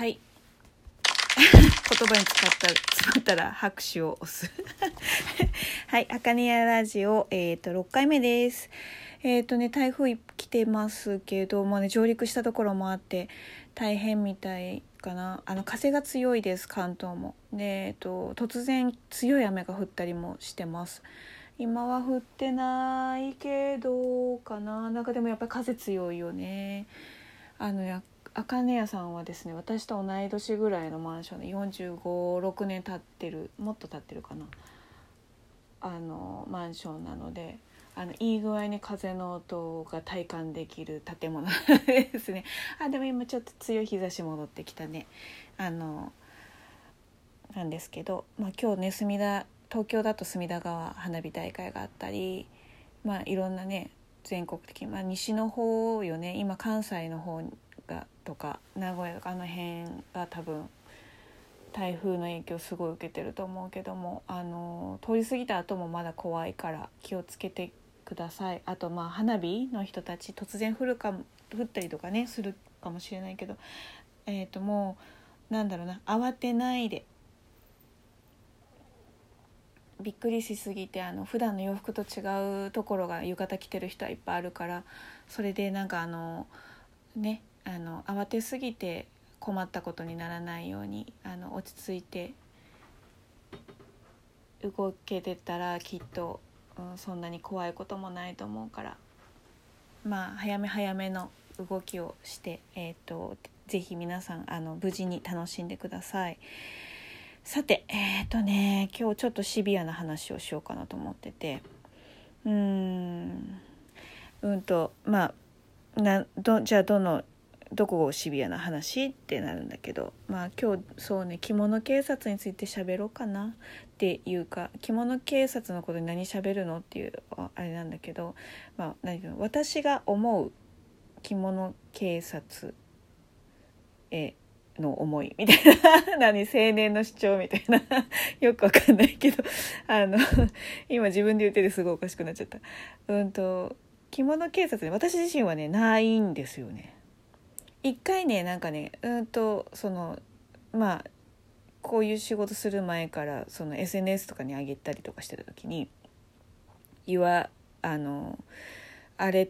はい。言葉に使った詰まったら拍手を押す。はい「あかねやラジオ」えっ、ー、と6回目です。えっ、ー、とね台風来てますけどもうね上陸したところもあって大変みたいかな。あの風が強いです関東も。で、えっと、突然強い雨が降ったりもしてます。今は降ってないけどかな。なんかでもやっぱり風強いよね。あのやあかね屋さんはですね私と同い年ぐらいのマンションで456年経ってるもっと経ってるかな。あのマンションなのであのいい具合に風の音が体感できる建物ですね。あでも今ちょっと強い日差し戻ってきたね。あのなんですけど、まあ、今日ね隅田東京だと隅田川花火大会があったりまあいろんなね全国的に、まあ、西の方よね。今関西の方とか名古屋とかあの辺が多分台風の影響すごい受けてると思うけどもあの通り過ぎた後もまだ怖いから気をつけてください。あとまあ花火の人たち突然降るか降ったりとかねするかもしれないけどえっ、ー、ともうなんだろうな慌てないでびっくりしすぎてあの普段の洋服と違うところが浴衣着てる人はいっぱいあるからそれでなんかあのねあの慌てすぎて困ったことにならないようにあの落ち着いて動けてたらきっと、うん、そんなに怖いこともないと思うから。まあ早め早めの動きをして、えーと、ぜひ皆さんあの無事に楽しんでください。さてえっ、ー、とね今日ちょっとシビアな話をしようかなと思ってて。うん。うんとまあなどじゃあどのどこをシビアな話ってなるんだけどまあ今日そうね着物警察について喋ろうかなっていうか着物警察のことに何喋るのっていうあれなんだけど、まあ、何私が思う着物警察への思いみたいな何青年の主張みたいな よくわかんないけどあの今自分で言っててすごいおかしくなっちゃった。うんと着物警察ね私自身はねないんですよね。一回ねなんかねうんとそのまあこういう仕事する前からその SNS とかに上げたりとかしてた時に「言わあのあれっ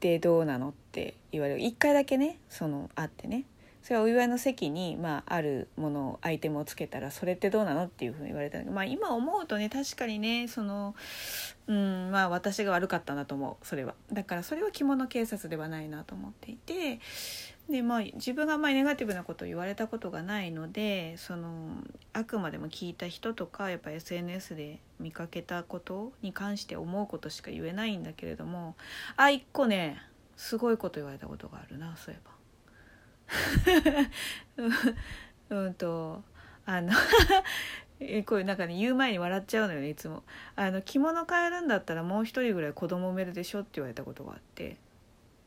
てどうなの?」って言われる一回だけねそのあってねそれはお祝いの席に、まあ、あるものをアイテムをつけたらそれってどうなのっていうふうに言われたんだけど、まあ、今思うとね確かにねそのうんまあ私が悪かったなと思うそれはだからそれは着物警察ではないなと思っていてでまあ自分があんまりネガティブなことを言われたことがないのでそのあくまでも聞いた人とかやっぱ SNS で見かけたことに関して思うことしか言えないんだけれどもあ一個ねすごいこと言われたことがあるなそういえば。うんとあのこういうなんかね言う前に笑っちゃうのよねいつも。あの着物変えるんだったらもう一人ぐらい子供産めるでしょって言われたことがあって。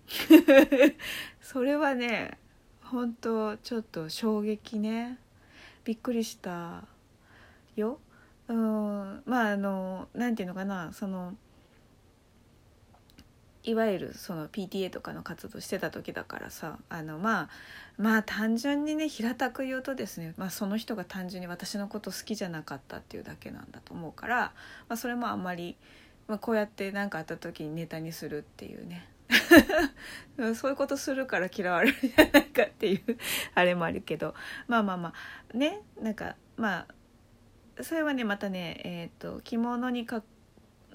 それはね本当ちょっと衝撃ね。びっくりしたよ。うんまああの何て言うのかなそのいわゆるその PTA とかの活動してた時だからさあのまあまあ単純にね平たく言うとですね、まあ、その人が単純に私のこと好きじゃなかったっていうだけなんだと思うから、まあ、それもあんまり、まあ、こうやって何かあった時にネタにするっていうね。そういうことするから嫌われるんじゃないかっていうあれもあるけどまあまあまあねなんかまあそれはねまたねえっ、ー、と着物にか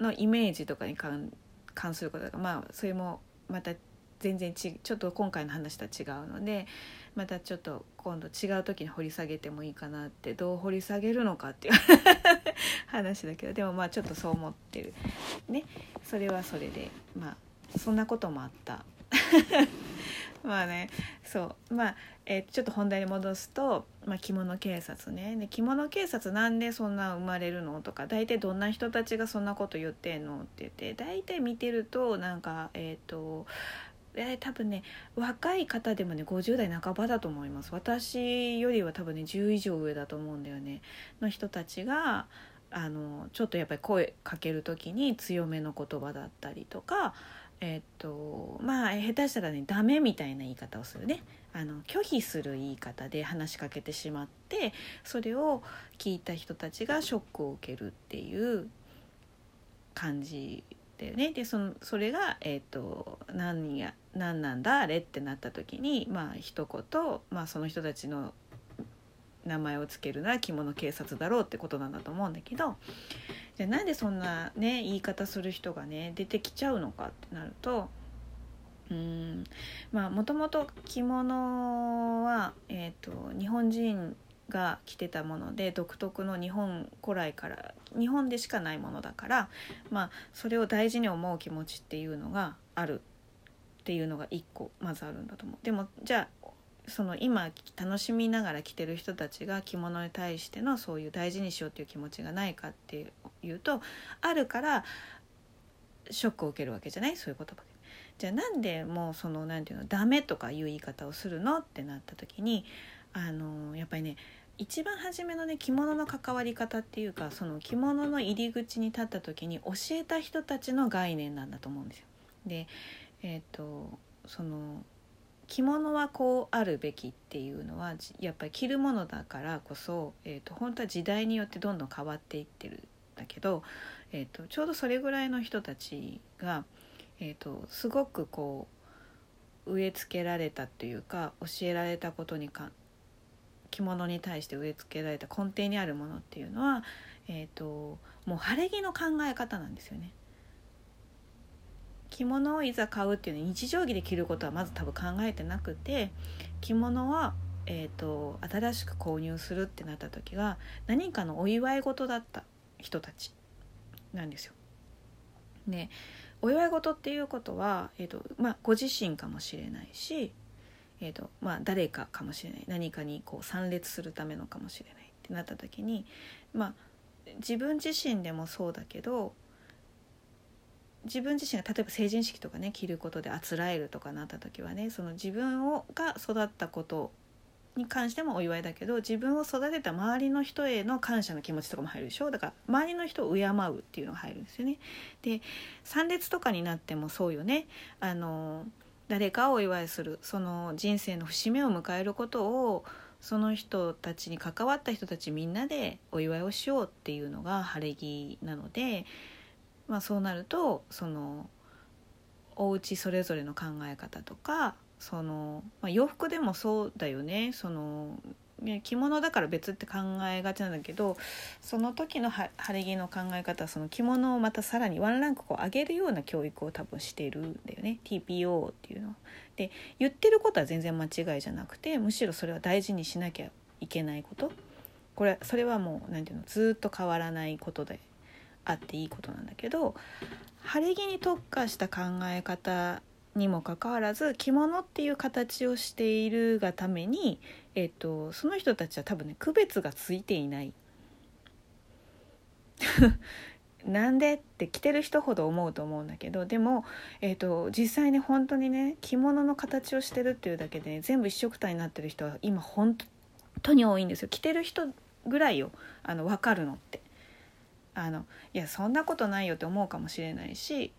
のイメージとかに関関することがまあそれもまた全然ちちょっと今回の話とは違うのでまたちょっと今度違う時に掘り下げてもいいかなってどう掘り下げるのかっていう話だけどでもまあちょっとそう思ってる。ね。それはそれでまあそんなこともあった。まあねそう。まあ、えー、ちょっと本題に戻すと、まあ、着物警察ね。で着物警察なんでそんな生まれるのとか大体どんな人たちがそんなこと言ってんのって言って大体見てるとなんかえっ、ー、とえ、多分ね若い方でもね50代半ばだと思います。私よりは多分ね10以上上だと思うんだよね。の人たちがあのちょっとやっぱり声かける時に強めの言葉だったりとかえっとまあ下手したらねダメみたいな言い方をするねあの拒否する言い方で話しかけてしまってそれを聞いた人たちがショックを受けるっていう感じだよね。でそのそれが、えーと、何や何なんだあれってなった時にまあ一言、まあ、その人たちの名前を付けるなら着物警察だろうってことなんだと思うんだけどじゃあなんでそんなね言い方する人がね出てきちゃうのかってなるとうんまあもともと着物は、えーと、日本人が着てたもので独特の日本古来から日本でしかないものだからまあそれを大事に思う気持ちっていうのがあるっていうのが一個まずあるんだと思う。でもじゃあその今楽しみながら着てる人たちが着物に対してのそういう大事にしようっていう気持ちがないかっていうとあるからショックを受けるわけじゃない？そういう言葉で。じゃあなんでもうその何て言うのダメとかいう言い方をするの？ってなった時にあのやっぱりね一番初めのね着物の関わり方っていうかその着物の入り口に立った時に教えた人たちの概念なんだと思うんですよ。でえっ、ー、とその着物はこうあるべきっていうのはやっぱり着るものだからこそ、えーと、本当は時代によってどんどん変わっていってるだけど、えーと、ちょうどそれぐらいの人たちが、えーと、すごくこう植え付けられたというか教えられたことにか着物に対して植え付けられた根底にあるものっていうのは、えー、ともう晴れ着の考え方なんですよね。着物をいざ買うっていうのは日常着で着ることはまず多分考えてなくて着物は、えーと、新しく購入するってなった時は何かのお祝い事だった人たちなんですよ。でお祝い事っていうことは、えーとまあ、ご自身かもしれないし、えーとまあ、誰かかもしれない何かにこう参列するためのかもしれないってなった時に、まあ、自分自身でもそうだけど自分自身が例えば成人式とかね着ることであつらえるとかなった時はねその自分をが育ったことに関してもお祝いだけど自分を育てた周りの人への感謝の気持ちとかも入るでしょ？だから周りの人を敬うっていうのが入るんですよね。で参列とかになってもそうよね。あの誰かをお祝いする。その人生の節目を迎えることをその人たちに関わった人たちみんなでお祝いをしようっていうのが晴れ着なのでまあ、そうなるとそのお家それぞれの考え方とかその、まあ、洋服でもそうだよね。その着物だから別って考えがちなんだけどその時の晴れ着の考え方はその着物をまたさらにワンランクこう上げるような教育を多分してるんだよね。TPO っていうの。は。で言ってることは全然間違いじゃなくてむしろそれは大事にしなきゃいけないこと。これそれはもう何て言うのずっと変わらないことであっていいことなんだけど晴れ着に特化した考え方にもかかわらず着物っていう形をしているがために、えっと、その人たちは多分ね区別がついていない。なんでって着てる人ほど思うと思うんだけどでも、えーと、実際に本当にね着物の形をしてるっていうだけで、ね、全部一緒くたになってる人は今本当に多いんですよ。着てる人ぐらいよ。あの分かるのって。あのいやそんなことないよって思うかもしれないし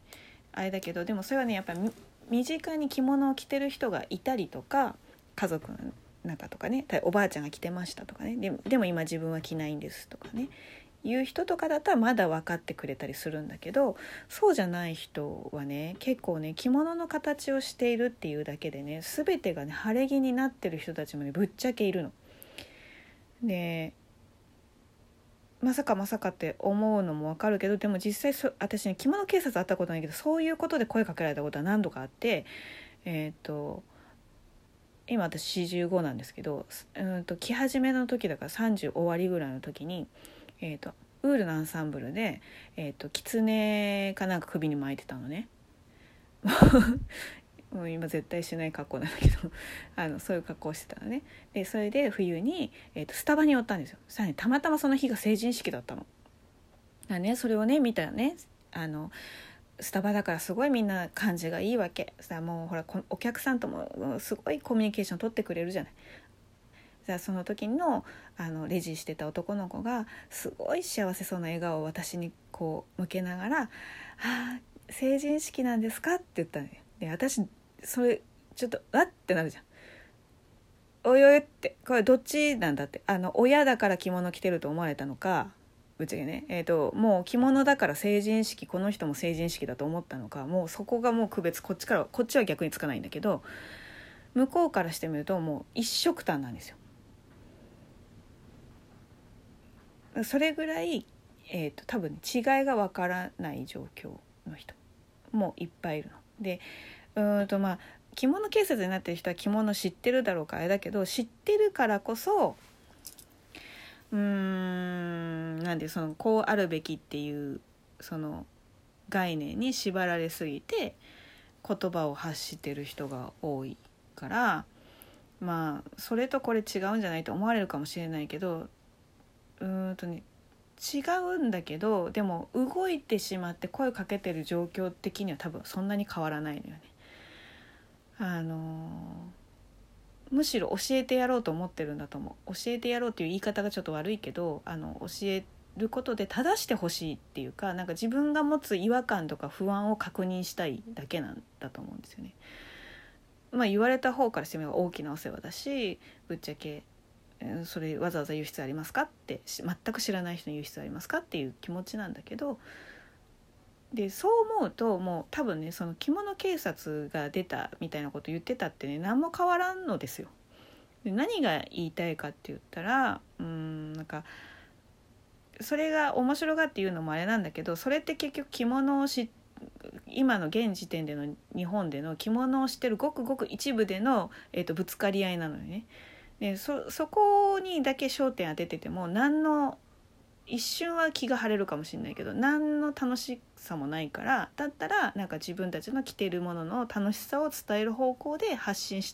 あれだけどでもそれはねやっぱり身近に着物を着てる人がいたりとか家族の中とかねおばあちゃんが着てましたとかねででも今自分は着ないんですとかねいう人とかだったらまだ分かってくれたりするんだけどそうじゃない人はね結構ね着物の形をしているっていうだけでね全てがね晴れ着になってる人たちもねぶっちゃけいるの。でまさかまさかって思うのもわかるけどでも実際そ私ね着物警察会ったことないけどそういうことで声かけられたことは何度かあってえっ、と今私45なんですけどうんと着始めの時だから30終わりぐらいの時に、えーと、ウールのアンサンブルで、えーと、と狐かなんか首に巻いてたのね。もう今絶対しない格好なんだけど あのそういう格好をしてたのねでそれで冬に、えーと、スタバに寄ったんですよさらにたまたまその日が成人式だったの。だねそれをね見たよねあのスタバだからすごいみんな感じがいいわけさもうほらお客さんともすごいコミュニケーション取ってくれるじゃない。じゃあその時のあのレジしてた男の子がすごい幸せそうな笑顔を私にこう向けながら「あ成人式なんですか?」って言ったのよで私それちょっと「あっ?」てなるじゃん。おいおいってこれどっちなんだってあの親だから着物着てると思われたのかぶっちゃけね、えーと、もう着物だから成人式この人も成人式だと思ったのかもうそこがもう区別こっちからこっちは逆につかないんだけど向こうからしてみるともう一色単なんですよ。それぐらい、えーと、多分違いがわからない状況の人もいっぱいいるの。でうんとまあ着物警察になってる人は着物知ってるだろうかあれだけど知ってるからこそうんなんでそのこうあるべきっていうその概念に縛られすぎて言葉を発してる人が多いからまあそれとこれ違うんじゃないと思われるかもしれないけどうーんとね違うんだけどでも動いてしまって声かけてる状況的には多分そんなに変わらないのよね。あのむしろ教えてやろうと思ってるんだと思う教えてやろうっていう言い方がちょっと悪いけどあの教えることで正してほしいっていうかなんか自分が持つ違和感とか不安を確認したいだけなんだと思うんですよね。まあ、言われた方からしてみれば大きなお世話だしぶっちゃけそれわざわざ言う必要ありますかって全く知らない人に言う必要ありますかっていう気持ちなんだけどでそう思うともう多分ねその着物警察が出たみたいなこと言ってたってね何も変わらんのですよ。で何が言いたいかって言ったらうんなんかそれが面白がって言うのもあれなんだけどそれって結局着物を知今の現時点での日本での着物をしてるごくごく一部での、えーと、ぶつかり合いなのよね。でそそこにだけ焦点当ててても何の一瞬は気が晴れるかもしれないけど何の楽しさもないからだったらなんか自分たちの着てるものの楽しさを伝える方向で発信し